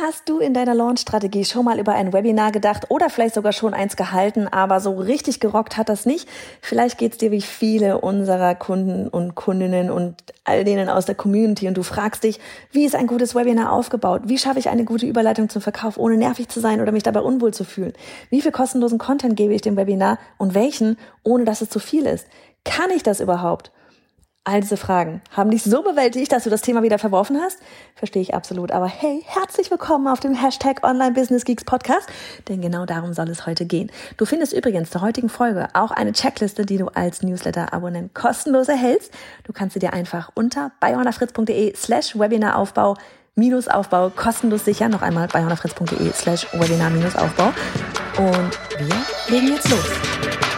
Hast du in deiner Launch-Strategie schon mal über ein Webinar gedacht oder vielleicht sogar schon eins gehalten, aber so richtig gerockt hat das nicht? Vielleicht geht's dir wie viele unserer Kunden und Kundinnen und all denen aus der Community und du fragst dich, wie ist ein gutes Webinar aufgebaut? Wie schaffe ich eine gute Überleitung zum Verkauf, ohne nervig zu sein oder mich dabei unwohl zu fühlen? Wie viel kostenlosen Content gebe ich dem Webinar und welchen, ohne dass es zu viel ist? Kann ich das überhaupt? All diese Fragen haben dich so bewältigt, dass du das Thema wieder verworfen hast? Verstehe ich absolut. Aber hey, herzlich willkommen auf dem Hashtag Online Business Geeks Podcast, denn genau darum soll es heute gehen. Du findest übrigens zur heutigen Folge auch eine Checkliste, die du als Newsletter-Abonnent kostenlos erhältst. Du kannst sie dir einfach unter bayonafritz.de slash Webinaraufbau Minusaufbau kostenlos sichern. Noch einmal bei slash Webinar Minusaufbau. Und wir legen jetzt los.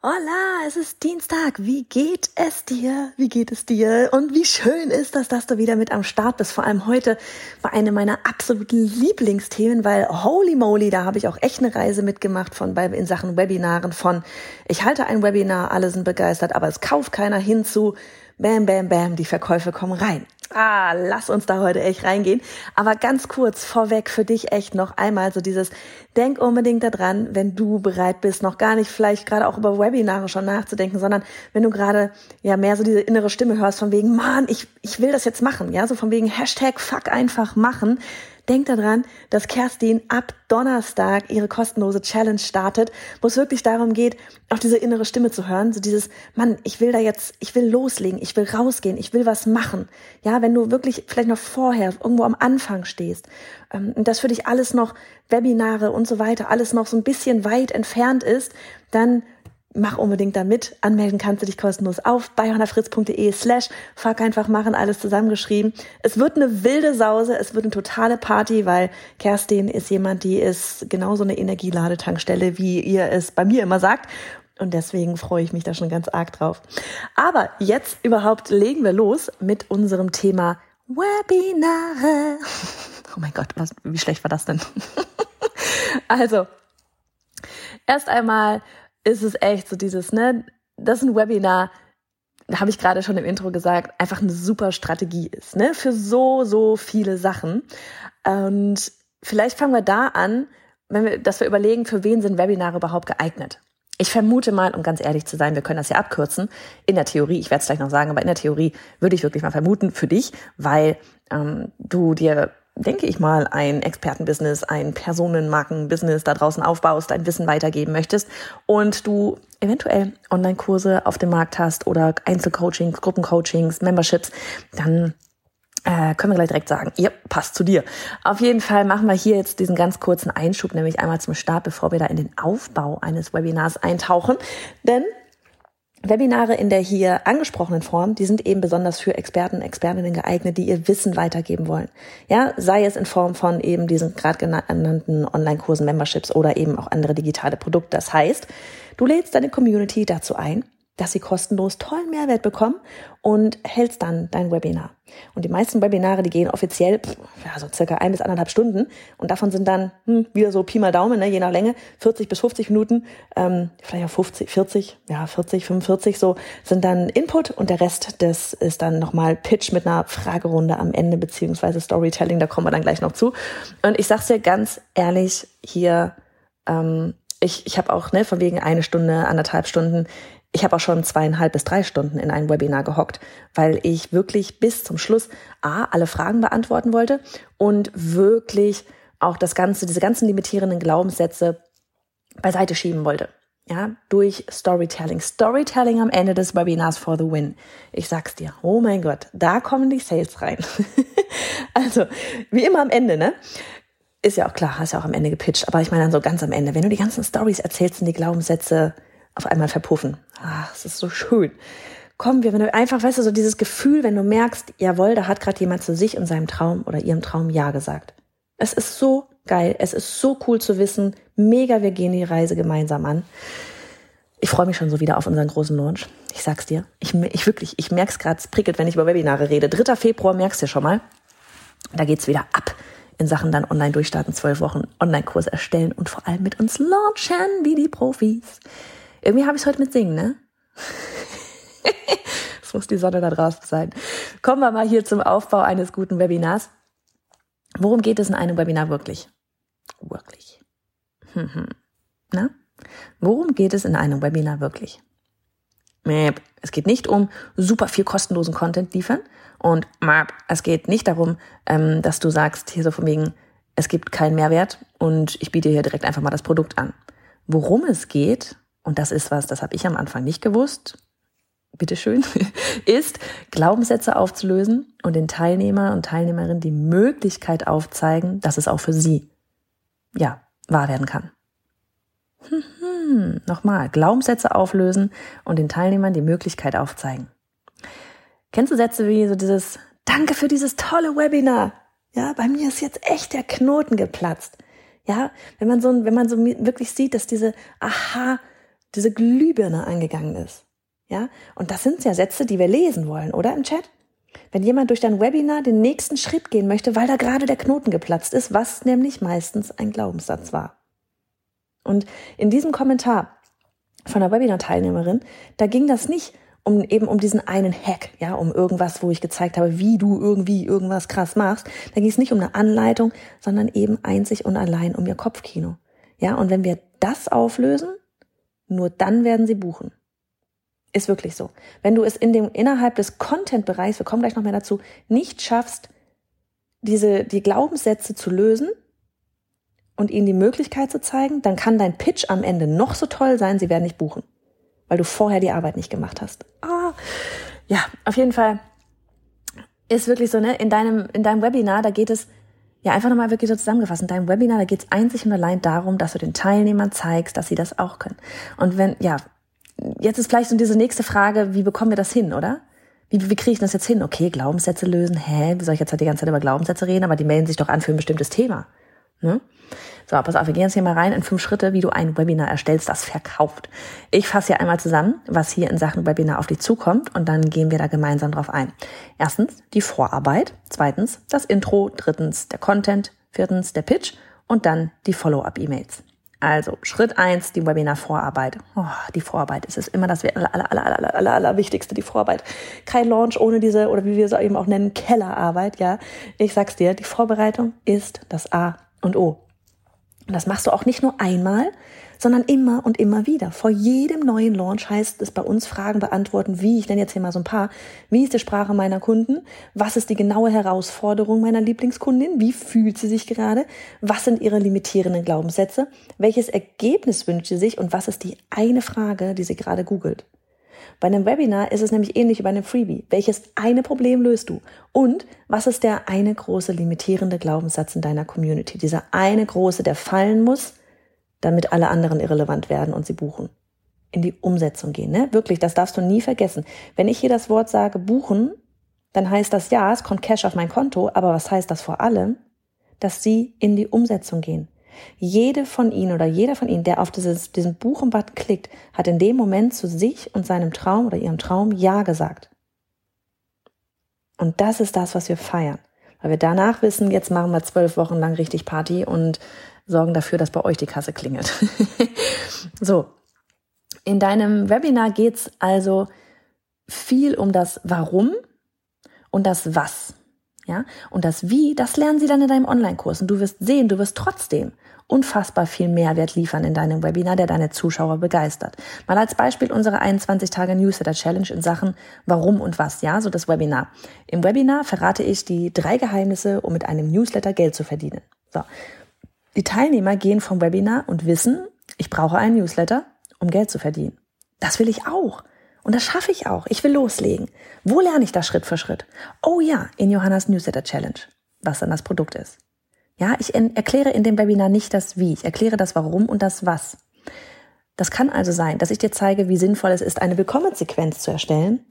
Hola, es ist Dienstag. Wie geht es dir? Wie geht es dir? Und wie schön ist das, dass du wieder mit am Start bist. Vor allem heute bei einem meiner absoluten Lieblingsthemen, weil holy moly, da habe ich auch echt eine Reise mitgemacht von bei, in Sachen Webinaren von ich halte ein Webinar, alle sind begeistert, aber es kauft keiner hinzu. Bam, bam, bam, die Verkäufe kommen rein. Ah, lass uns da heute echt reingehen. Aber ganz kurz vorweg für dich echt noch einmal so dieses, denk unbedingt daran, wenn du bereit bist, noch gar nicht vielleicht gerade auch über Webinare schon nachzudenken, sondern wenn du gerade ja mehr so diese innere Stimme hörst von wegen, Mann, ich, ich will das jetzt machen, ja, so von wegen Hashtag fuck einfach machen, Denk daran, dass Kerstin ab Donnerstag ihre kostenlose Challenge startet, wo es wirklich darum geht, auch diese innere Stimme zu hören, so dieses, Mann, ich will da jetzt, ich will loslegen, ich will rausgehen, ich will was machen. Ja, wenn du wirklich vielleicht noch vorher irgendwo am Anfang stehst ähm, und das für dich alles noch Webinare und so weiter, alles noch so ein bisschen weit entfernt ist, dann mach unbedingt da mit. Anmelden kannst du dich kostenlos auf bei slash fuck einfach machen, alles zusammengeschrieben. Es wird eine wilde Sause, es wird eine totale Party, weil Kerstin ist jemand, die ist genauso eine Energieladetankstelle, wie ihr es bei mir immer sagt. Und deswegen freue ich mich da schon ganz arg drauf. Aber jetzt überhaupt legen wir los mit unserem Thema Webinare. Oh mein Gott, was, wie schlecht war das denn? also, erst einmal ist es echt so dieses, ne, das ist ein Webinar, habe ich gerade schon im Intro gesagt, einfach eine super Strategie ist, ne, für so, so viele Sachen. Und vielleicht fangen wir da an, wenn wir, dass wir überlegen, für wen sind Webinare überhaupt geeignet. Ich vermute mal, um ganz ehrlich zu sein, wir können das ja abkürzen. In der Theorie, ich werde es gleich noch sagen, aber in der Theorie würde ich wirklich mal vermuten für dich, weil ähm, du dir denke ich mal, ein Expertenbusiness, ein Personenmarkenbusiness da draußen aufbaust, dein Wissen weitergeben möchtest und du eventuell Online-Kurse auf dem Markt hast oder Einzelcoachings, Gruppencoachings, Memberships, dann äh, können wir gleich direkt sagen, ja, passt zu dir. Auf jeden Fall machen wir hier jetzt diesen ganz kurzen Einschub, nämlich einmal zum Start, bevor wir da in den Aufbau eines Webinars eintauchen. Denn Webinare in der hier angesprochenen Form, die sind eben besonders für Experten, Expertinnen geeignet, die ihr Wissen weitergeben wollen. Ja, sei es in Form von eben diesen gerade genannten Online-Kursen, Memberships oder eben auch andere digitale Produkte. Das heißt, du lädst deine Community dazu ein, dass sie kostenlos tollen Mehrwert bekommen und hältst dann dein Webinar. Und die meisten Webinare, die gehen offiziell ja, so circa ein bis anderthalb Stunden und davon sind dann hm, wieder so Pi mal Daumen, ne, je nach Länge, 40 bis 50 Minuten, ähm, vielleicht auch 50, 40, ja 40, 45 so sind dann Input und der Rest, das ist dann nochmal Pitch mit einer Fragerunde am Ende beziehungsweise Storytelling, da kommen wir dann gleich noch zu. Und ich sag's dir ganz ehrlich, hier ähm, ich, ich habe auch ne, von wegen eine Stunde, anderthalb Stunden ich habe auch schon zweieinhalb bis drei Stunden in ein Webinar gehockt, weil ich wirklich bis zum Schluss A, alle Fragen beantworten wollte und wirklich auch das Ganze, diese ganzen limitierenden Glaubenssätze beiseite schieben wollte. Ja, durch Storytelling. Storytelling am Ende des Webinars for the win. Ich sag's dir. Oh mein Gott, da kommen die Sales rein. also, wie immer am Ende, ne? Ist ja auch klar, hast ja auch am Ende gepitcht, aber ich meine dann so ganz am Ende, wenn du die ganzen Stories erzählst und die Glaubenssätze auf einmal verpuffen. Ach, es ist so schön. Kommen wir, wenn du einfach, weißt du, so dieses Gefühl, wenn du merkst, jawohl, da hat gerade jemand zu sich und seinem Traum oder ihrem Traum Ja gesagt. Es ist so geil. Es ist so cool zu wissen. Mega, wir gehen die Reise gemeinsam an. Ich freue mich schon so wieder auf unseren großen Launch. Ich sag's dir. Ich, ich wirklich, ich merk's gerade, es prickelt, wenn ich über Webinare rede. 3. Februar merkst du schon mal. Da geht's wieder ab in Sachen dann online durchstarten, zwölf Wochen Online-Kurs erstellen und vor allem mit uns launchen wie die Profis. Irgendwie habe ich heute mit Singen, ne? Es muss die Sonne da draußen sein. Kommen wir mal hier zum Aufbau eines guten Webinars. Worum geht es in einem Webinar wirklich? Wirklich. Na? Worum geht es in einem Webinar wirklich? Es geht nicht um super viel kostenlosen Content liefern und es geht nicht darum, ähm, dass du sagst, hier so von wegen, es gibt keinen Mehrwert und ich biete hier direkt einfach mal das Produkt an. Worum es geht, und das ist was, das habe ich am Anfang nicht gewusst, bitteschön, ist, Glaubenssätze aufzulösen und den Teilnehmer und Teilnehmerinnen die Möglichkeit aufzeigen, dass es auch für sie, ja, wahr werden kann. Hm, hm, nochmal, Glaubenssätze auflösen und den Teilnehmern die Möglichkeit aufzeigen. Kennst du Sätze wie so dieses Danke für dieses tolle Webinar? Ja, bei mir ist jetzt echt der Knoten geplatzt. Ja, wenn man so, wenn man so wirklich sieht, dass diese Aha, diese Glühbirne angegangen ist. Ja, und das sind ja Sätze, die wir lesen wollen, oder im Chat? Wenn jemand durch dein Webinar den nächsten Schritt gehen möchte, weil da gerade der Knoten geplatzt ist, was nämlich meistens ein Glaubenssatz war. Und in diesem Kommentar von der Webinar-Teilnehmerin, da ging das nicht um eben um diesen einen Hack, ja, um irgendwas, wo ich gezeigt habe, wie du irgendwie irgendwas krass machst. Da ging es nicht um eine Anleitung, sondern eben einzig und allein um ihr Kopfkino. Ja, und wenn wir das auflösen, nur dann werden sie buchen. Ist wirklich so. Wenn du es in dem, innerhalb des Content-Bereichs, wir kommen gleich noch mehr dazu, nicht schaffst, diese, die Glaubenssätze zu lösen, und ihnen die Möglichkeit zu zeigen, dann kann dein Pitch am Ende noch so toll sein, sie werden nicht buchen, weil du vorher die Arbeit nicht gemacht hast. Ah, ja, auf jeden Fall ist wirklich so, ne, in deinem, in deinem Webinar, da geht es, ja, einfach nochmal wirklich so zusammengefasst, in deinem Webinar, da geht es einzig und allein darum, dass du den Teilnehmern zeigst, dass sie das auch können. Und wenn, ja, jetzt ist vielleicht so diese nächste Frage, wie bekommen wir das hin, oder? Wie, wie kriege ich das jetzt hin? Okay, Glaubenssätze lösen. Hä, wie soll ich jetzt halt die ganze Zeit über Glaubenssätze reden? Aber die melden sich doch an für ein bestimmtes Thema. Ne? So, pass auf, wir gehen jetzt hier mal rein in fünf Schritte, wie du ein Webinar erstellst, das verkauft. Ich fasse hier einmal zusammen, was hier in Sachen Webinar auf dich zukommt und dann gehen wir da gemeinsam drauf ein. Erstens die Vorarbeit, zweitens das Intro, drittens der Content, viertens der Pitch und dann die Follow-up-E-Mails. Also Schritt eins, die Webinar-Vorarbeit. Oh, die Vorarbeit ist es immer das aller, aller, aller, aller, aller, aller Wichtigste, die Vorarbeit. Kein Launch ohne diese, oder wie wir es eben auch nennen, Kellerarbeit, ja. Ich sag's dir, die Vorbereitung ist das A und O. Und das machst du auch nicht nur einmal, sondern immer und immer wieder. Vor jedem neuen Launch heißt es bei uns Fragen beantworten, wie, ich nenne jetzt hier mal so ein paar, wie ist die Sprache meiner Kunden? Was ist die genaue Herausforderung meiner Lieblingskundin? Wie fühlt sie sich gerade? Was sind ihre limitierenden Glaubenssätze? Welches Ergebnis wünscht sie sich? Und was ist die eine Frage, die sie gerade googelt? Bei einem Webinar ist es nämlich ähnlich wie bei einem Freebie. Welches eine Problem löst du? Und was ist der eine große limitierende Glaubenssatz in deiner Community? Dieser eine große, der fallen muss, damit alle anderen irrelevant werden und sie buchen. In die Umsetzung gehen, ne? Wirklich, das darfst du nie vergessen. Wenn ich hier das Wort sage, buchen, dann heißt das ja, es kommt Cash auf mein Konto, aber was heißt das vor allem? Dass sie in die Umsetzung gehen. Jede von ihnen oder jeder von ihnen, der auf dieses, diesen Buchen-Button klickt, hat in dem Moment zu sich und seinem Traum oder ihrem Traum Ja gesagt. Und das ist das, was wir feiern. Weil wir danach wissen, jetzt machen wir zwölf Wochen lang richtig Party und sorgen dafür, dass bei euch die Kasse klingelt. so. In deinem Webinar geht's also viel um das Warum und das Was. Ja, und das Wie, das lernen sie dann in deinem Online-Kurs. Und du wirst sehen, du wirst trotzdem unfassbar viel Mehrwert liefern in deinem Webinar, der deine Zuschauer begeistert. Mal als Beispiel unsere 21 Tage Newsletter Challenge in Sachen Warum und was, ja, so das Webinar. Im Webinar verrate ich die drei Geheimnisse, um mit einem Newsletter Geld zu verdienen. So. Die Teilnehmer gehen vom Webinar und wissen, ich brauche einen Newsletter, um Geld zu verdienen. Das will ich auch. Und das schaffe ich auch. Ich will loslegen. Wo lerne ich das Schritt für Schritt? Oh ja, in Johannas Newsletter Challenge, was dann das Produkt ist. Ja, ich erkläre in dem Webinar nicht das Wie, ich erkläre das Warum und das Was. Das kann also sein, dass ich dir zeige, wie sinnvoll es ist, eine Willkommenssequenz zu erstellen,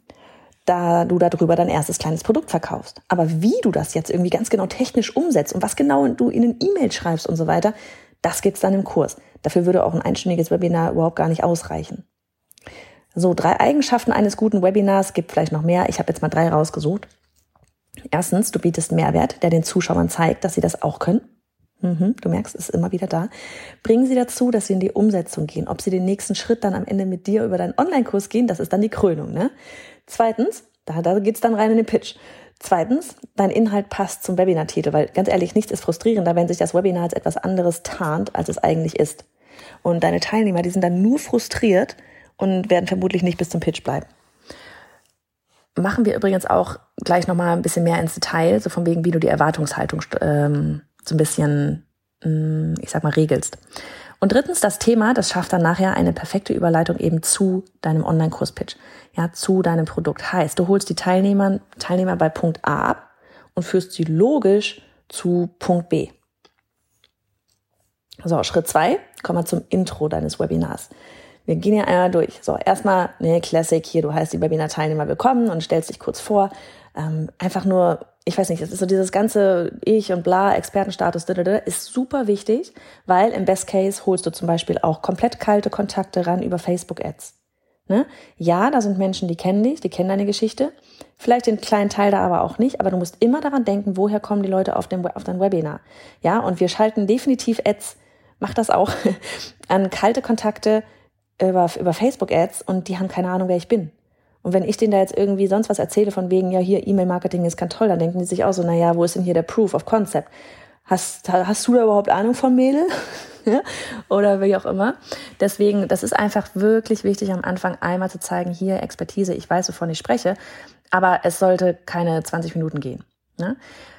da du darüber dein erstes kleines Produkt verkaufst. Aber wie du das jetzt irgendwie ganz genau technisch umsetzt und was genau du in den E-Mail schreibst und so weiter, das gibt's dann im Kurs. Dafür würde auch ein einstündiges Webinar überhaupt gar nicht ausreichen. So, drei Eigenschaften eines guten Webinars, gibt vielleicht noch mehr. Ich habe jetzt mal drei rausgesucht. Erstens, du bietest Mehrwert, der den Zuschauern zeigt, dass sie das auch können. Mhm, du merkst, es ist immer wieder da. Bringen sie dazu, dass sie in die Umsetzung gehen. Ob sie den nächsten Schritt dann am Ende mit dir über deinen Online-Kurs gehen, das ist dann die Krönung. Ne? Zweitens, da, da geht's dann rein in den Pitch. Zweitens, dein Inhalt passt zum Webinar-Titel, weil ganz ehrlich, nichts ist frustrierender, wenn sich das Webinar als etwas anderes tarnt, als es eigentlich ist. Und deine Teilnehmer, die sind dann nur frustriert und werden vermutlich nicht bis zum Pitch bleiben. Machen wir übrigens auch gleich nochmal ein bisschen mehr ins Detail, so von wegen, wie du die Erwartungshaltung ähm, so ein bisschen, mm, ich sag mal, regelst. Und drittens, das Thema, das schafft dann nachher eine perfekte Überleitung eben zu deinem Online-Kurs-Pitch, ja, zu deinem Produkt. Heißt, du holst die Teilnehmer, Teilnehmer bei Punkt A ab und führst sie logisch zu Punkt B. So, Schritt zwei, kommen wir zum Intro deines Webinars. Wir gehen hier einmal durch. So, erstmal, ne, Classic hier, du heißt die Webinar-Teilnehmer willkommen und stellst dich kurz vor. Ähm, einfach nur ich weiß nicht, es ist so dieses ganze Ich und bla, Expertenstatus, ist super wichtig, weil im Best Case holst du zum Beispiel auch komplett kalte Kontakte ran über Facebook-Ads. Ne? Ja, da sind Menschen, die kennen dich, die kennen deine Geschichte. Vielleicht den kleinen Teil da aber auch nicht, aber du musst immer daran denken, woher kommen die Leute auf, dem, auf dein Webinar. Ja, und wir schalten definitiv Ads, mach das auch, an kalte Kontakte über, über Facebook-Ads und die haben keine Ahnung, wer ich bin. Und wenn ich denen da jetzt irgendwie sonst was erzähle von wegen, ja, hier E-Mail-Marketing ist ganz toll, dann denken die sich auch so, na ja, wo ist denn hier der Proof of Concept? Hast, hast du da überhaupt Ahnung vom Mädel? Oder wie auch immer. Deswegen, das ist einfach wirklich wichtig, am Anfang einmal zu zeigen, hier Expertise, ich weiß, wovon ich spreche, aber es sollte keine 20 Minuten gehen. Ne?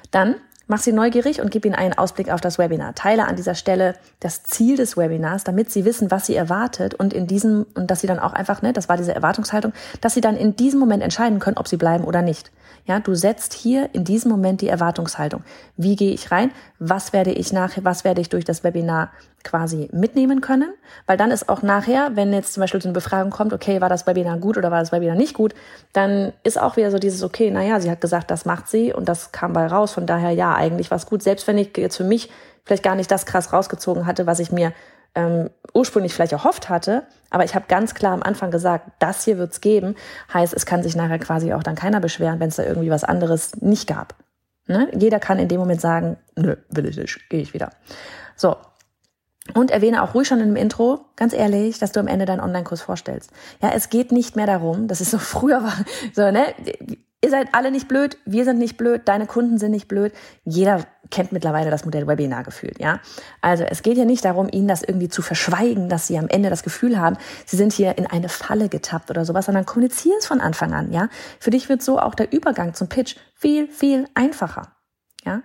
Dann Mach sie neugierig und gib ihnen einen Ausblick auf das Webinar. Teile an dieser Stelle das Ziel des Webinars, damit sie wissen, was sie erwartet und in diesem, und dass sie dann auch einfach, ne, das war diese Erwartungshaltung, dass sie dann in diesem Moment entscheiden können, ob sie bleiben oder nicht. Ja, du setzt hier in diesem Moment die Erwartungshaltung. Wie gehe ich rein? Was werde ich nachher, was werde ich durch das Webinar quasi mitnehmen können? Weil dann ist auch nachher, wenn jetzt zum Beispiel so eine Befragung kommt, okay, war das Webinar gut oder war das Webinar nicht gut, dann ist auch wieder so dieses, okay, naja, sie hat gesagt, das macht sie und das kam bei raus. Von daher, ja, eigentlich war es gut. Selbst wenn ich jetzt für mich vielleicht gar nicht das krass rausgezogen hatte, was ich mir ähm, ursprünglich vielleicht erhofft hatte, aber ich habe ganz klar am Anfang gesagt, das hier wird's geben. Heißt, es kann sich nachher quasi auch dann keiner beschweren, wenn es da irgendwie was anderes nicht gab. Ne? Jeder kann in dem Moment sagen, nö, will ich nicht, gehe ich wieder. So. Und erwähne auch ruhig schon im Intro, ganz ehrlich, dass du am Ende deinen Online-Kurs vorstellst. Ja, es geht nicht mehr darum, dass es so früher war, so, ne, Ihr seid alle nicht blöd, wir sind nicht blöd, deine Kunden sind nicht blöd. Jeder kennt mittlerweile das Modell Webinar gefühlt, ja. Also es geht ja nicht darum, ihnen das irgendwie zu verschweigen, dass sie am Ende das Gefühl haben, sie sind hier in eine Falle getappt oder sowas, sondern kommuniziere es von Anfang an, ja. Für dich wird so auch der Übergang zum Pitch viel, viel einfacher, ja.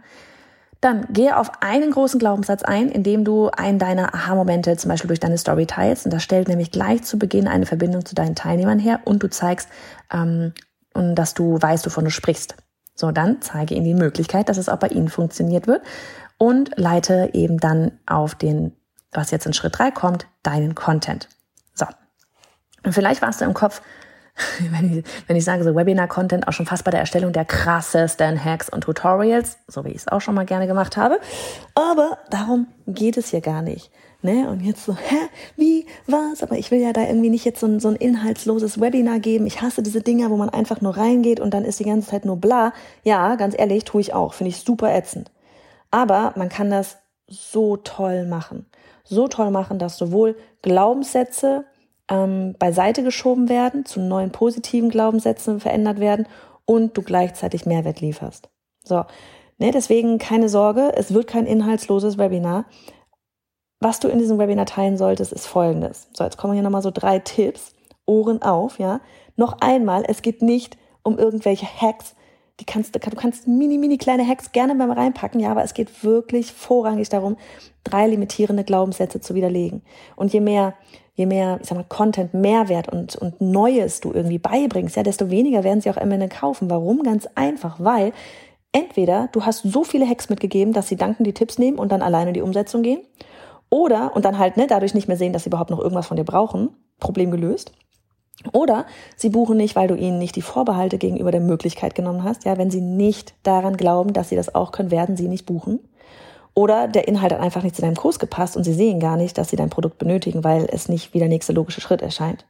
Dann gehe auf einen großen Glaubenssatz ein, indem du einen deiner Aha-Momente zum Beispiel durch deine Story teilst. Und das stellt nämlich gleich zu Beginn eine Verbindung zu deinen Teilnehmern her und du zeigst, ähm, dass du weißt, wovon du sprichst. So, dann zeige ihnen die Möglichkeit, dass es auch bei ihnen funktioniert wird und leite eben dann auf den, was jetzt in Schritt drei kommt, deinen Content. So. Und vielleicht warst du im Kopf, wenn ich, wenn ich sage so Webinar-Content, auch schon fast bei der Erstellung der krassesten Hacks und Tutorials, so wie ich es auch schon mal gerne gemacht habe. Aber darum geht es hier gar nicht. Ne? Und jetzt so, hä, wie, was? Aber ich will ja da irgendwie nicht jetzt so ein, so ein inhaltsloses Webinar geben. Ich hasse diese Dinger, wo man einfach nur reingeht und dann ist die ganze Zeit nur bla. Ja, ganz ehrlich, tue ich auch. Finde ich super ätzend. Aber man kann das so toll machen. So toll machen, dass sowohl Glaubenssätze ähm, beiseite geschoben werden, zu neuen positiven Glaubenssätzen verändert werden und du gleichzeitig Mehrwert lieferst. So, ne, deswegen keine Sorge, es wird kein inhaltsloses Webinar. Was du in diesem Webinar teilen solltest, ist folgendes. So, jetzt kommen hier nochmal so drei Tipps. Ohren auf, ja. Noch einmal, es geht nicht um irgendwelche Hacks. Die kannst, du kannst mini, mini kleine Hacks gerne mal reinpacken, ja, aber es geht wirklich vorrangig darum, drei limitierende Glaubenssätze zu widerlegen. Und je mehr, je mehr, ich sag mal, Content, Mehrwert und, und Neues du irgendwie beibringst, ja, desto weniger werden sie auch am Ende kaufen. Warum? Ganz einfach, weil entweder du hast so viele Hacks mitgegeben, dass sie danken die Tipps nehmen und dann alleine in die Umsetzung gehen, oder, und dann halt ne, dadurch nicht mehr sehen, dass sie überhaupt noch irgendwas von dir brauchen, Problem gelöst. Oder sie buchen nicht, weil du ihnen nicht die Vorbehalte gegenüber der Möglichkeit genommen hast. Ja, wenn sie nicht daran glauben, dass sie das auch können, werden sie nicht buchen. Oder der Inhalt hat einfach nicht zu deinem Kurs gepasst und sie sehen gar nicht, dass sie dein Produkt benötigen, weil es nicht wie der nächste logische Schritt erscheint.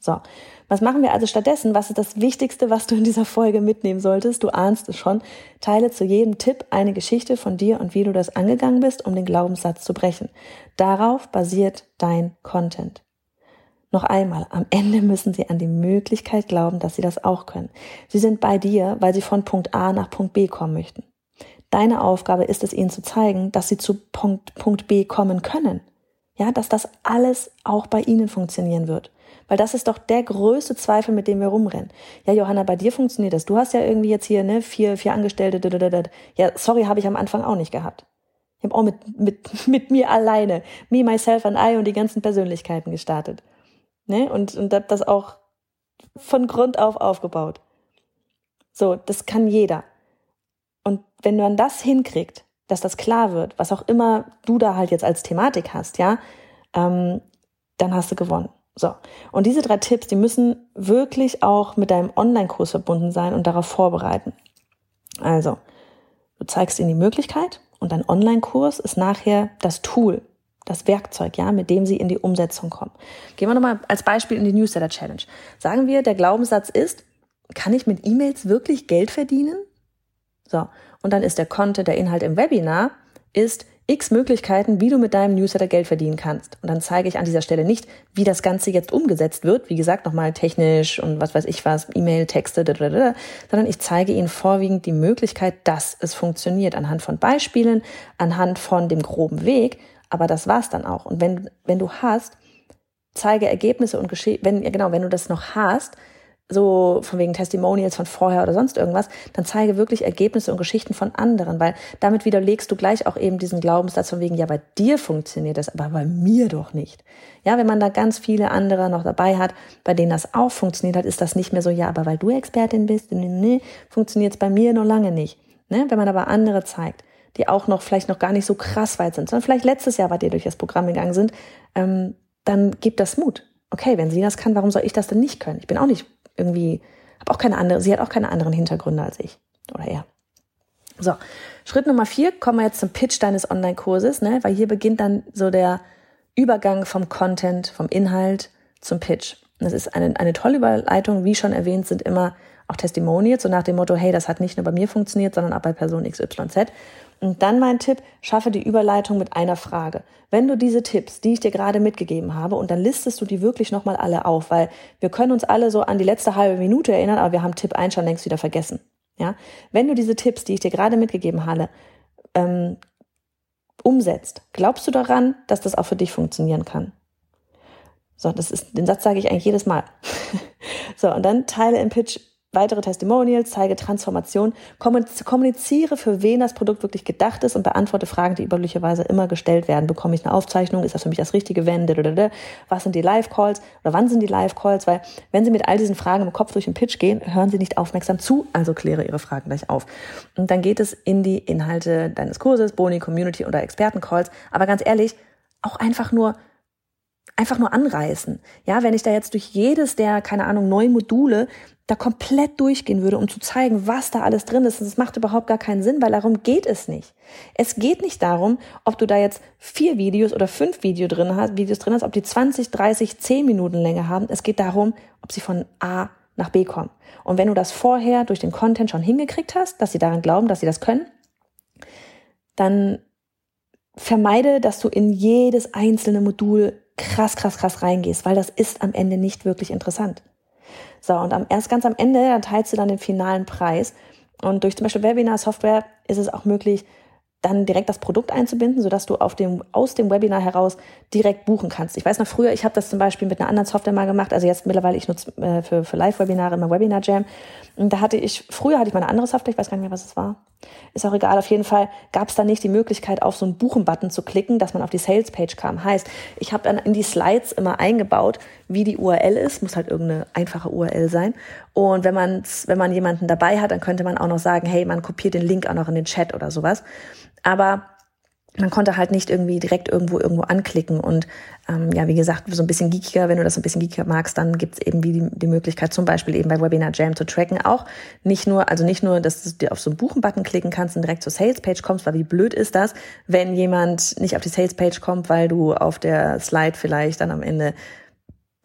So. Was machen wir also stattdessen? Was ist das Wichtigste, was du in dieser Folge mitnehmen solltest? Du ahnst es schon. Teile zu jedem Tipp eine Geschichte von dir und wie du das angegangen bist, um den Glaubenssatz zu brechen. Darauf basiert dein Content. Noch einmal, am Ende müssen sie an die Möglichkeit glauben, dass sie das auch können. Sie sind bei dir, weil sie von Punkt A nach Punkt B kommen möchten. Deine Aufgabe ist es, ihnen zu zeigen, dass sie zu Punkt, Punkt B kommen können. Ja, dass das alles auch bei ihnen funktionieren wird. Weil das ist doch der größte Zweifel, mit dem wir rumrennen. Ja, Johanna, bei dir funktioniert das. Du hast ja irgendwie jetzt hier ne vier, vier Angestellte. Ja, sorry, habe ich am Anfang auch nicht gehabt. Ich habe auch mit, mit, mit mir alleine, me, myself and I und die ganzen Persönlichkeiten gestartet. Ne? Und, und habe das auch von Grund auf aufgebaut. So, das kann jeder. Und wenn man das hinkriegt, dass das klar wird, was auch immer du da halt jetzt als Thematik hast, ja, ähm, dann hast du gewonnen. So. Und diese drei Tipps, die müssen wirklich auch mit deinem Online-Kurs verbunden sein und darauf vorbereiten. Also, du zeigst ihnen die Möglichkeit und dein Online-Kurs ist nachher das Tool, das Werkzeug, ja, mit dem sie in die Umsetzung kommen. Gehen wir nochmal als Beispiel in die Newsletter Challenge. Sagen wir, der Glaubenssatz ist, kann ich mit E-Mails wirklich Geld verdienen? So. Und dann ist der Content, der Inhalt im Webinar, ist, x Möglichkeiten, wie du mit deinem Newsletter Geld verdienen kannst. Und dann zeige ich an dieser Stelle nicht, wie das Ganze jetzt umgesetzt wird. Wie gesagt, nochmal technisch und was weiß ich was, E-Mail, Texte, sondern ich zeige ihnen vorwiegend die Möglichkeit, dass es funktioniert anhand von Beispielen, anhand von dem groben Weg. Aber das war's dann auch. Und wenn, wenn du hast, zeige Ergebnisse und Geschichten, wenn, genau, wenn du das noch hast, so von wegen Testimonials von vorher oder sonst irgendwas, dann zeige wirklich Ergebnisse und Geschichten von anderen, weil damit widerlegst du gleich auch eben diesen Glaubenssatz von wegen, ja, bei dir funktioniert das, aber bei mir doch nicht. Ja, wenn man da ganz viele andere noch dabei hat, bei denen das auch funktioniert hat, ist das nicht mehr so, ja, aber weil du Expertin bist, nee, nee, funktioniert es bei mir noch lange nicht. Ne? Wenn man aber andere zeigt, die auch noch vielleicht noch gar nicht so krass weit sind, sondern vielleicht letztes Jahr, weil die durch das Programm gegangen sind, ähm, dann gibt das Mut. Okay, wenn sie das kann, warum soll ich das denn nicht können? Ich bin auch nicht irgendwie, habe auch keine andere, sie hat auch keine anderen Hintergründe als ich oder er. So, Schritt Nummer vier, kommen wir jetzt zum Pitch deines Online-Kurses, ne? weil hier beginnt dann so der Übergang vom Content, vom Inhalt zum Pitch. Das ist eine, eine tolle Überleitung. Wie schon erwähnt, sind immer auch Testimonials, so nach dem Motto, hey, das hat nicht nur bei mir funktioniert, sondern auch bei Person XYZ. Und dann mein Tipp, schaffe die Überleitung mit einer Frage. Wenn du diese Tipps, die ich dir gerade mitgegeben habe, und dann listest du die wirklich nochmal alle auf, weil wir können uns alle so an die letzte halbe Minute erinnern, aber wir haben Tipp 1 schon längst wieder vergessen. Ja? Wenn du diese Tipps, die ich dir gerade mitgegeben habe, ähm, umsetzt, glaubst du daran, dass das auch für dich funktionieren kann? So, das ist, den Satz sage ich eigentlich jedes Mal. so, und dann teile im Pitch weitere Testimonials, zeige Transformation, kommuniziere, für wen das Produkt wirklich gedacht ist und beantworte Fragen, die üblicherweise immer gestellt werden. Bekomme ich eine Aufzeichnung? Ist das für mich das Richtige? Wenn? Was sind die Live-Calls? Oder wann sind die Live-Calls? Weil wenn Sie mit all diesen Fragen im Kopf durch den Pitch gehen, hören Sie nicht aufmerksam zu, also kläre Ihre Fragen gleich auf. Und dann geht es in die Inhalte deines Kurses, Boni, Community oder Experten-Calls. Aber ganz ehrlich, auch einfach nur einfach nur anreißen. Ja, wenn ich da jetzt durch jedes der, keine Ahnung, neun Module da komplett durchgehen würde, um zu zeigen, was da alles drin ist. das macht überhaupt gar keinen Sinn, weil darum geht es nicht. Es geht nicht darum, ob du da jetzt vier Videos oder fünf Video drin hast, Videos drin hast, ob die 20, 30, 10 Minuten Länge haben. Es geht darum, ob sie von A nach B kommen. Und wenn du das vorher durch den Content schon hingekriegt hast, dass sie daran glauben, dass sie das können, dann vermeide, dass du in jedes einzelne Modul krass, krass, krass reingehst, weil das ist am Ende nicht wirklich interessant. So, und am, erst ganz am Ende, dann teilst du dann den finalen Preis. Und durch zum Beispiel Webinar-Software ist es auch möglich, dann direkt das Produkt einzubinden, sodass du auf dem, aus dem Webinar heraus direkt buchen kannst. Ich weiß noch früher, ich habe das zum Beispiel mit einer anderen Software mal gemacht, also jetzt mittlerweile, ich nutze äh, für, für Live-Webinare immer Webinar Jam. Und da hatte ich, früher hatte ich mal eine andere Software, ich weiß gar nicht mehr, was es war. Ist auch egal, auf jeden Fall gab es da nicht die Möglichkeit, auf so einen Buchen-Button zu klicken, dass man auf die Sales-Page kam. Heißt, ich habe dann in die Slides immer eingebaut, wie die URL ist, muss halt irgendeine einfache URL sein. Und wenn man wenn man jemanden dabei hat, dann könnte man auch noch sagen, hey, man kopiert den Link auch noch in den Chat oder sowas. Aber man konnte halt nicht irgendwie direkt irgendwo irgendwo anklicken. Und ähm, ja, wie gesagt, so ein bisschen geekiger, wenn du das ein bisschen geekiger magst, dann gibt's eben wie die, die Möglichkeit, zum Beispiel eben bei Webinar Jam zu tracken. Auch nicht nur, also nicht nur, dass du dir auf so einen Buchen-Button klicken kannst und direkt zur Sales-Page kommst, weil wie blöd ist das, wenn jemand nicht auf die Sales-Page kommt, weil du auf der Slide vielleicht dann am Ende,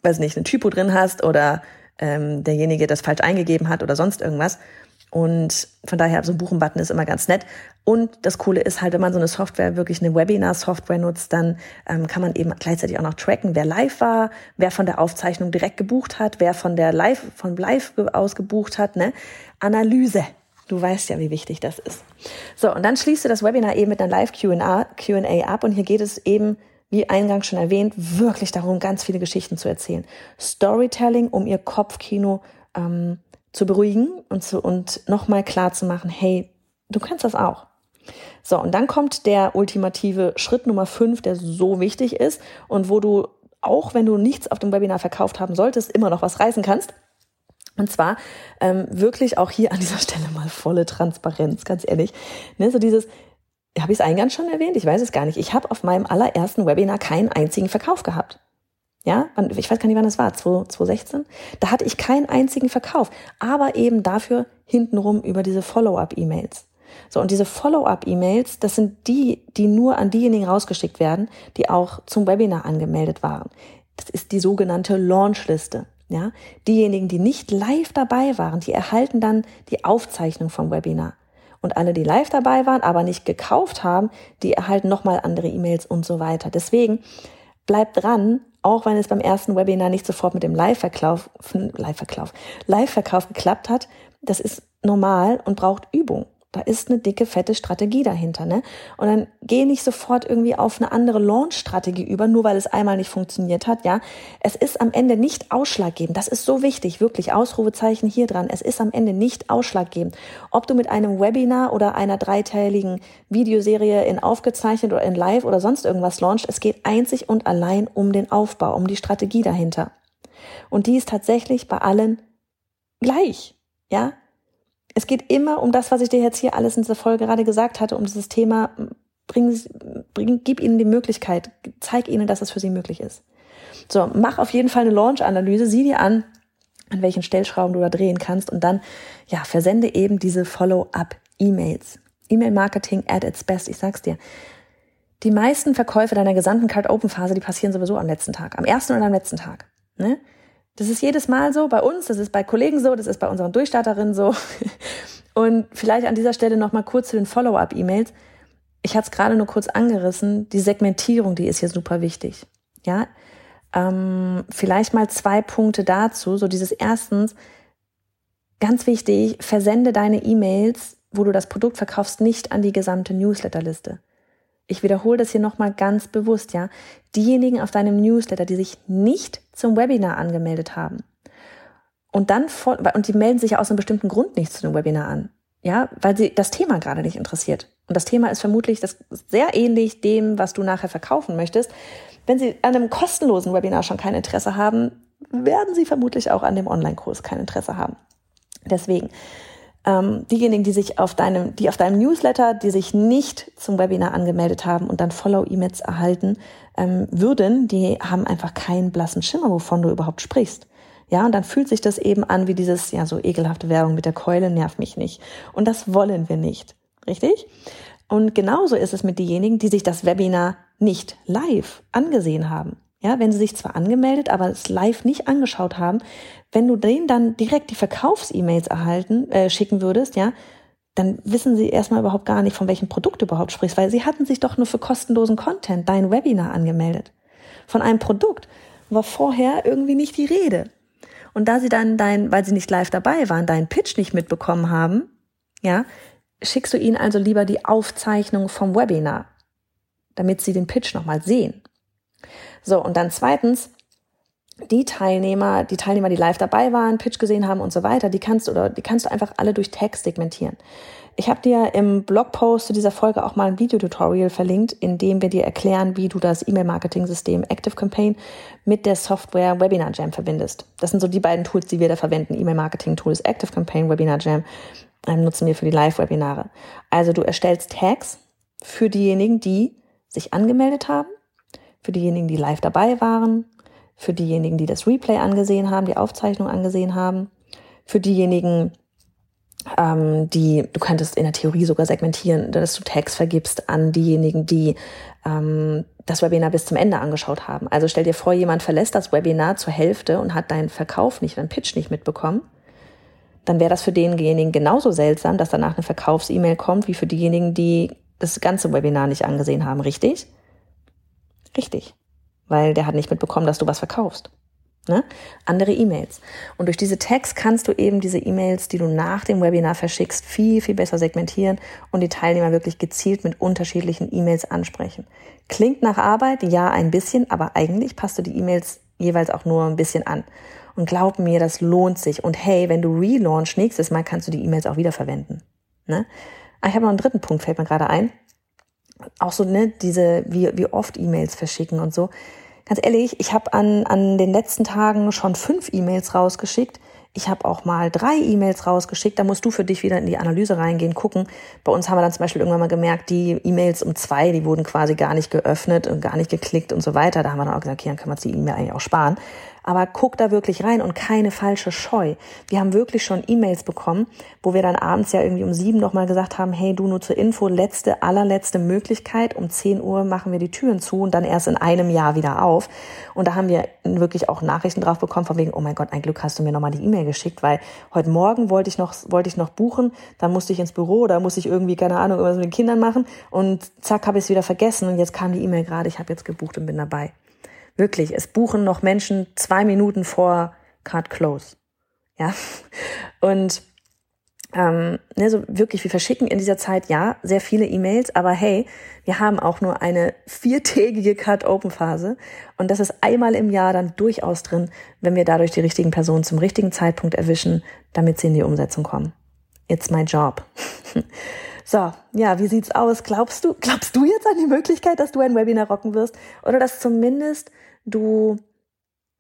weiß nicht, eine Typo drin hast oder ähm, derjenige das falsch eingegeben hat oder sonst irgendwas. Und von daher, so ein Buchen-Button ist immer ganz nett. Und das Coole ist halt, wenn man so eine Software, wirklich eine Webinar-Software nutzt, dann ähm, kann man eben gleichzeitig auch noch tracken, wer live war, wer von der Aufzeichnung direkt gebucht hat, wer von der Live, von Live aus gebucht hat, ne? Analyse. Du weißt ja, wie wichtig das ist. So, und dann schließt du das Webinar eben mit einer Live Q&A ab und hier geht es eben wie eingangs schon erwähnt, wirklich darum, ganz viele Geschichten zu erzählen. Storytelling, um ihr Kopfkino ähm, zu beruhigen und, zu, und nochmal klar zu machen, hey, du kannst das auch. So, und dann kommt der ultimative Schritt Nummer fünf, der so wichtig ist und wo du, auch wenn du nichts auf dem Webinar verkauft haben solltest, immer noch was reißen kannst. Und zwar ähm, wirklich auch hier an dieser Stelle mal volle Transparenz, ganz ehrlich. Ne, so dieses, habe ich es eingangs schon erwähnt? Ich weiß es gar nicht. Ich habe auf meinem allerersten Webinar keinen einzigen Verkauf gehabt. Ja, ich weiß gar nicht, wann das war, 2016. Da hatte ich keinen einzigen Verkauf, aber eben dafür hintenrum über diese Follow-up-E-Mails. So, und diese Follow-up-E-Mails, das sind die, die nur an diejenigen rausgeschickt werden, die auch zum Webinar angemeldet waren. Das ist die sogenannte Launch-Liste. Ja, diejenigen, die nicht live dabei waren, die erhalten dann die Aufzeichnung vom Webinar. Und alle, die live dabei waren, aber nicht gekauft haben, die erhalten nochmal andere E-Mails und so weiter. Deswegen bleibt dran, auch wenn es beim ersten Webinar nicht sofort mit dem Live-Verkauf, Live-Verkauf, Live-Verkauf geklappt hat, das ist normal und braucht Übung. Da ist eine dicke, fette Strategie dahinter, ne? Und dann geh nicht sofort irgendwie auf eine andere Launch-Strategie über, nur weil es einmal nicht funktioniert hat, ja? Es ist am Ende nicht ausschlaggebend. Das ist so wichtig, wirklich. Ausrufezeichen hier dran. Es ist am Ende nicht ausschlaggebend. Ob du mit einem Webinar oder einer dreiteiligen Videoserie in aufgezeichnet oder in live oder sonst irgendwas launcht, es geht einzig und allein um den Aufbau, um die Strategie dahinter. Und die ist tatsächlich bei allen gleich, ja? Es geht immer um das, was ich dir jetzt hier alles in dieser Folge gerade gesagt hatte, um dieses Thema, bring, bring, gib ihnen die Möglichkeit, zeig ihnen, dass es für sie möglich ist. So, mach auf jeden Fall eine Launch-Analyse, sieh dir an, an welchen Stellschrauben du da drehen kannst und dann, ja, versende eben diese Follow-up-E-Mails. E-Mail-Marketing at its best, ich sag's dir. Die meisten Verkäufe deiner gesamten Card-Open-Phase, die passieren sowieso am letzten Tag, am ersten oder am letzten Tag. Ne? Das ist jedes Mal so bei uns, das ist bei Kollegen so, das ist bei unseren Durchstarterinnen so. Und vielleicht an dieser Stelle nochmal kurz zu den Follow-up-E-Mails. Ich hatte es gerade nur kurz angerissen. Die Segmentierung, die ist hier super wichtig. Ja, ähm, vielleicht mal zwei Punkte dazu. So dieses erstens, ganz wichtig, versende deine E-Mails, wo du das Produkt verkaufst, nicht an die gesamte Newsletterliste. Ich wiederhole das hier nochmal ganz bewusst, ja. Diejenigen auf deinem Newsletter, die sich nicht zum Webinar angemeldet haben und dann und die melden sich aus einem bestimmten Grund nicht zu dem Webinar an, ja, weil sie das Thema gerade nicht interessiert. Und das Thema ist vermutlich das sehr ähnlich dem, was du nachher verkaufen möchtest. Wenn sie an einem kostenlosen Webinar schon kein Interesse haben, werden sie vermutlich auch an dem Online-Kurs kein Interesse haben. Deswegen, ähm, diejenigen, die sich auf deinem, die auf deinem Newsletter, die sich nicht zum Webinar angemeldet haben und dann Follow-E-Mails erhalten ähm, würden, die haben einfach keinen blassen Schimmer, wovon du überhaupt sprichst. Ja, und dann fühlt sich das eben an wie dieses, ja, so ekelhafte Werbung mit der Keule nervt mich nicht. Und das wollen wir nicht. Richtig? Und genauso ist es mit denjenigen, die sich das Webinar nicht live angesehen haben. Ja, wenn sie sich zwar angemeldet, aber es live nicht angeschaut haben, wenn du denen dann direkt die Verkaufs-E-Mails erhalten, äh, schicken würdest, ja, dann wissen sie erstmal überhaupt gar nicht, von welchem Produkt du überhaupt sprichst, weil sie hatten sich doch nur für kostenlosen Content, dein Webinar angemeldet. Von einem Produkt war vorher irgendwie nicht die Rede. Und da sie dann dein, weil sie nicht live dabei waren, deinen Pitch nicht mitbekommen haben, ja, schickst du ihnen also lieber die Aufzeichnung vom Webinar, damit sie den Pitch nochmal sehen. So, und dann zweitens, die Teilnehmer, die Teilnehmer, die live dabei waren, Pitch gesehen haben und so weiter, die kannst du oder die kannst du einfach alle durch Text segmentieren. Ich habe dir im Blogpost zu dieser Folge auch mal ein Videotutorial verlinkt, in dem wir dir erklären, wie du das E-Mail-Marketing-System Active Campaign mit der Software Webinar Jam verbindest. Das sind so die beiden Tools, die wir da verwenden. E-Mail-Marketing-Tools Active Campaign, Webinar Jam ähm, nutzen wir für die Live-Webinare. Also du erstellst Tags für diejenigen, die sich angemeldet haben, für diejenigen, die live dabei waren, für diejenigen, die das Replay angesehen haben, die Aufzeichnung angesehen haben, für diejenigen, ähm, die, du könntest in der Theorie sogar segmentieren, dass du Tags vergibst an diejenigen, die ähm, das Webinar bis zum Ende angeschaut haben. Also stell dir vor, jemand verlässt das Webinar zur Hälfte und hat deinen Verkauf nicht, deinen Pitch nicht mitbekommen. Dann wäre das für denjenigen genauso seltsam, dass danach eine Verkaufs-E-Mail kommt, wie für diejenigen, die das ganze Webinar nicht angesehen haben, richtig? Richtig. Weil der hat nicht mitbekommen, dass du was verkaufst. Ne? Andere E-Mails. Und durch diese Tags kannst du eben diese E-Mails, die du nach dem Webinar verschickst, viel, viel besser segmentieren und die Teilnehmer wirklich gezielt mit unterschiedlichen E-Mails ansprechen. Klingt nach Arbeit, ja, ein bisschen, aber eigentlich passt du die E-Mails jeweils auch nur ein bisschen an. Und glaub mir, das lohnt sich. Und hey, wenn du relaunch nächstes Mal, kannst du die E-Mails auch wiederverwenden. Ne? Ah, ich habe noch einen dritten Punkt, fällt mir gerade ein. Auch so, ne, diese, wie, wie oft E-Mails verschicken und so ganz ehrlich, ich habe an, an den letzten Tagen schon fünf E-Mails rausgeschickt. Ich habe auch mal drei E-Mails rausgeschickt. Da musst du für dich wieder in die Analyse reingehen, gucken. Bei uns haben wir dann zum Beispiel irgendwann mal gemerkt, die E-Mails um zwei, die wurden quasi gar nicht geöffnet und gar nicht geklickt und so weiter. Da haben wir dann auch gesagt, okay, dann kann man die E-Mail eigentlich auch sparen. Aber guck da wirklich rein und keine falsche Scheu. Wir haben wirklich schon E-Mails bekommen, wo wir dann abends ja irgendwie um sieben nochmal gesagt haben, hey, du nur zur Info, letzte, allerletzte Möglichkeit. Um zehn Uhr machen wir die Türen zu und dann erst in einem Jahr wieder auf. Und da haben wir wirklich auch Nachrichten drauf bekommen, von wegen, oh mein Gott, ein Glück hast du mir nochmal die E-Mail geschickt, weil heute Morgen wollte ich noch, wollte ich noch buchen, dann musste ich ins Büro, da musste ich irgendwie, keine Ahnung, irgendwas mit den Kindern machen und zack, habe ich es wieder vergessen und jetzt kam die E-Mail gerade, ich habe jetzt gebucht und bin dabei. Wirklich, es buchen noch Menschen zwei Minuten vor Card Close. Ja. Und ähm, ne, so wirklich, wir verschicken in dieser Zeit ja sehr viele E-Mails, aber hey, wir haben auch nur eine viertägige Card-Open-Phase und das ist einmal im Jahr dann durchaus drin, wenn wir dadurch die richtigen Personen zum richtigen Zeitpunkt erwischen, damit sie in die Umsetzung kommen. It's my job. so, ja, wie sieht's aus? Glaubst du, glaubst du jetzt an die Möglichkeit, dass du ein Webinar rocken wirst oder dass zumindest du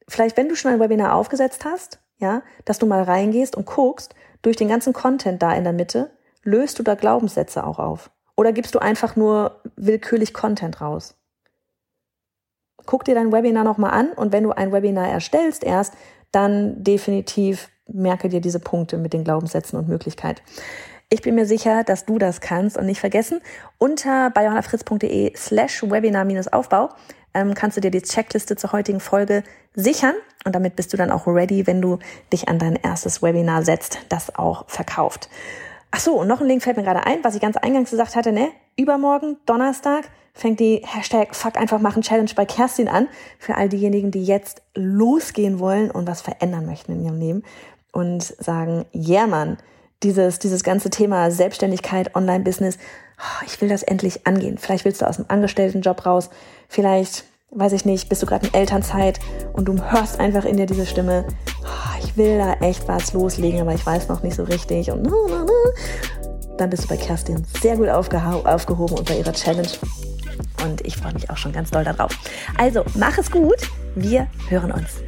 vielleicht, wenn du schon ein Webinar aufgesetzt hast, ja, dass du mal reingehst und guckst, durch den ganzen Content da in der Mitte, löst du da Glaubenssätze auch auf? Oder gibst du einfach nur willkürlich Content raus? Guck dir dein Webinar nochmal an und wenn du ein Webinar erstellst erst, dann definitiv merke dir diese Punkte mit den Glaubenssätzen und Möglichkeit. Ich bin mir sicher, dass du das kannst und nicht vergessen. Unter bayonafritz.de slash Webinar-Aufbau ähm, kannst du dir die Checkliste zur heutigen Folge sichern und damit bist du dann auch ready, wenn du dich an dein erstes Webinar setzt, das auch verkauft. Ach so, und noch ein Link fällt mir gerade ein, was ich ganz eingangs gesagt hatte, ne? Übermorgen, Donnerstag, fängt die Hashtag Fuck einfach machen Challenge bei Kerstin an. Für all diejenigen, die jetzt losgehen wollen und was verändern möchten in ihrem Leben und sagen, yeah, Mann, dieses, dieses ganze Thema Selbstständigkeit, Online-Business, oh, ich will das endlich angehen. Vielleicht willst du aus dem Angestelltenjob raus, vielleicht, weiß ich nicht, bist du gerade in Elternzeit und du hörst einfach in dir diese Stimme, oh, ich will da echt was loslegen, aber ich weiß noch nicht so richtig und dann bist du bei Kerstin sehr gut aufgehoben und bei ihrer Challenge. Und ich freue mich auch schon ganz doll darauf. Also, mach es gut. Wir hören uns.